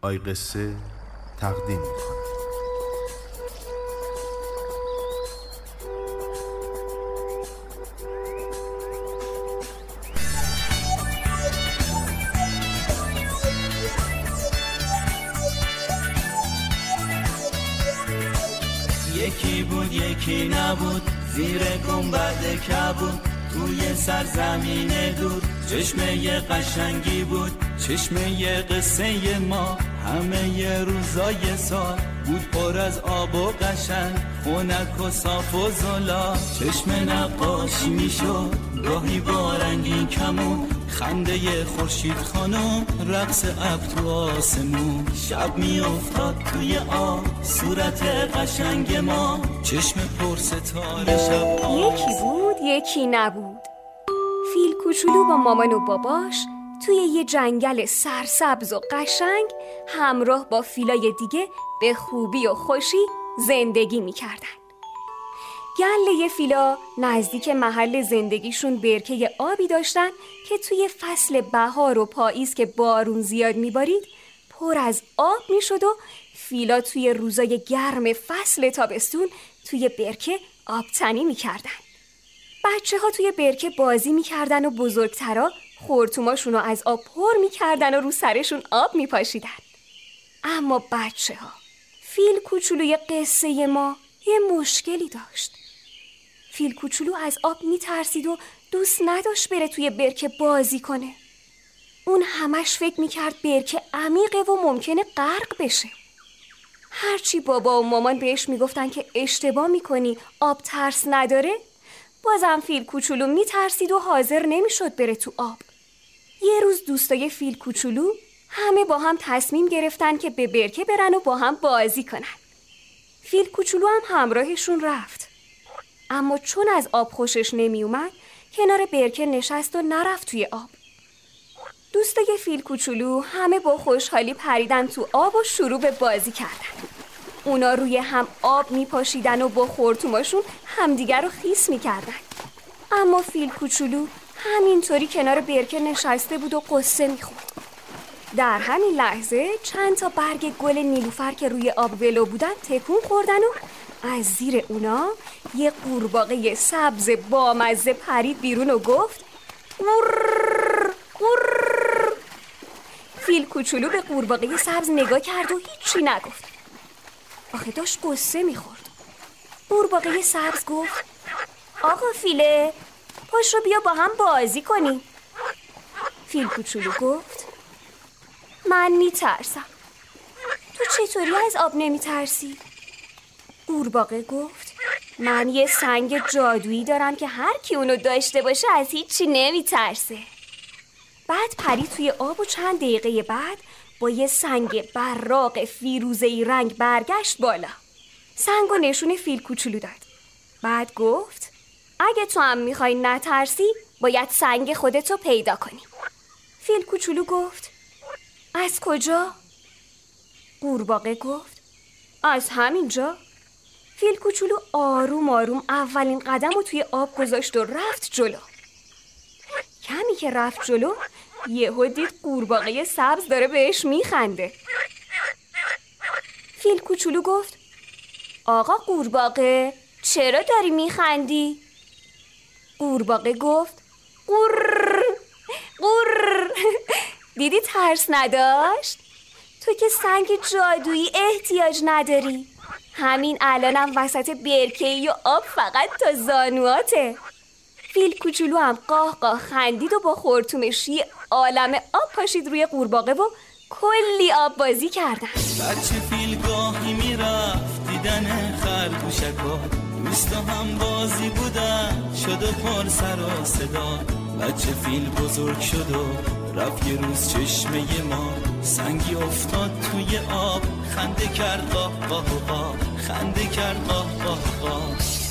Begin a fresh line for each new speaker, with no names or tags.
آی قصه تقدیم می‌کنه
یکی بود یکی نبود زیر گنبد کبود. توی سرزمین دور چشمه قشنگی بود چشمه قصه ما. همه ی روزای سال بود پر از آب و قشنگ خونک و صاف و زلا. چشم نقاشی می‌شد گاهی با رنگین کمون. خنده خورشید خانم رقص اب تو آسمون. شب میافتاد توی آب صورت قشنگ ما. چشم پر ستاره شب
یکی بود یکی نبود. فیل کوچولو با مامان و باباش توی یه جنگل سرسبز و قشنگ همراه با فیلای دیگه به خوبی و خوشی زندگی می‌کردن. گله فیلا نزدیک محل زندگیشون برکه آبی داشتن که توی فصل بهار و پاییز که بارون زیاد میبارید پر از آب می‌شد و فیلا توی روزای گرم فصل تابستون توی برکه آبتنی می‌کردن. بچه ها توی برکه بازی می‌کردن و بزرگترا خورتوماشون رو از آب پر می‌کردن و رو سرشون آب میپاشیدن. اما بچه ها فیل کوچولوی قصه ما یه مشکلی داشت. فیل کوچولو از آب میترسید و دوست نداشت بره توی برکه بازی کنه. اون همش فکر می‌کرد برکه عمیقه و ممکنه غرق بشه. هرچی بابا و مامان بهش می‌گفتن که اشتباه می‌کنی آب ترس نداره بازم فیل کوچولو میترسید و حاضر نمی‌شد بره تو آب. یه روز دوستای فیل کوچولو همه با هم تصمیم گرفتن که به برکه برن و با هم بازی کنن. فیل کوچولو هم همراهشون رفت. اما چون از آب خوشش نمی اومد کنار برکه نشست و نرفت توی آب. دوستای فیل کوچولو همه با خوشحالی پریدن تو آب و شروع به بازی کردن. اونا روی هم آب می پاشیدن و با خورتوماشون همدیگر رو خیس می کردن. اما فیل کوچولو همینطوری کنار برکه نشسته بود و قصه می‌خورد در همین لحظه چند تا برگ گل نیلوفر که روی آب ولو بودن تکون خوردن و از زیر اونا یه قورباغه سبز بامزه پرید بیرون و گفت ور ور فیل کوچولو به قورباغه سبز نگاه کرد و هیچی نگفت. آخه داشت قصه می‌خورد. قورباغه سبز گفت آقا فیله پاش رو بیا با هم بازی کنیم فیل کوچولو گفت من میترسم. تو چطوری از آب نمیترسی؟ قورباغه گفت من یه سنگ جادویی دارم که هر کی اونو داشته باشه از هیچی نمیترسه. بعد پری توی آب و چند دقیقه بعد با یه سنگ براق فیروزهی رنگ برگشت بالا. سنگ و نشون فیل کوچولو داد. بعد گفت اگه تو هم می‌خوای نترسی باید سنگ خودتو پیدا کنی فیل کوچولو گفت از کجا؟ قورباغه گفت از همینجا فیل کوچولو آروم آروم اولین قدم رو توی آب گذاشت و رفت جلو کمی که رفت جلو یهو دید قورباغه سبز داره بهش میخنده فیل کوچولو گفت آقا قورباغه چرا داری میخندی؟ قورباغه گفت قور قور. دیدی ترس نداشت؟ تو که سنگ جادویی احتیاج نداری. همین الانم وسط برکه و آب فقط تا زانواته فیل کوچولو هم قاه قاه خندید و با خورتومش یه عالم آب پاشید روی قورباغه و کلی آب بازی کردن.
بچه فیل گاهی می‌رفت دیدن خرگوشکا دوست هم بازی بودن شد و پر سر و صدا. بچه فیل بزرگ شد و رفت یه روز چشمه ما. سنگی افتاد توی آب خنده کرد قاه قاه قاه خنده کرد قاه قاه قاه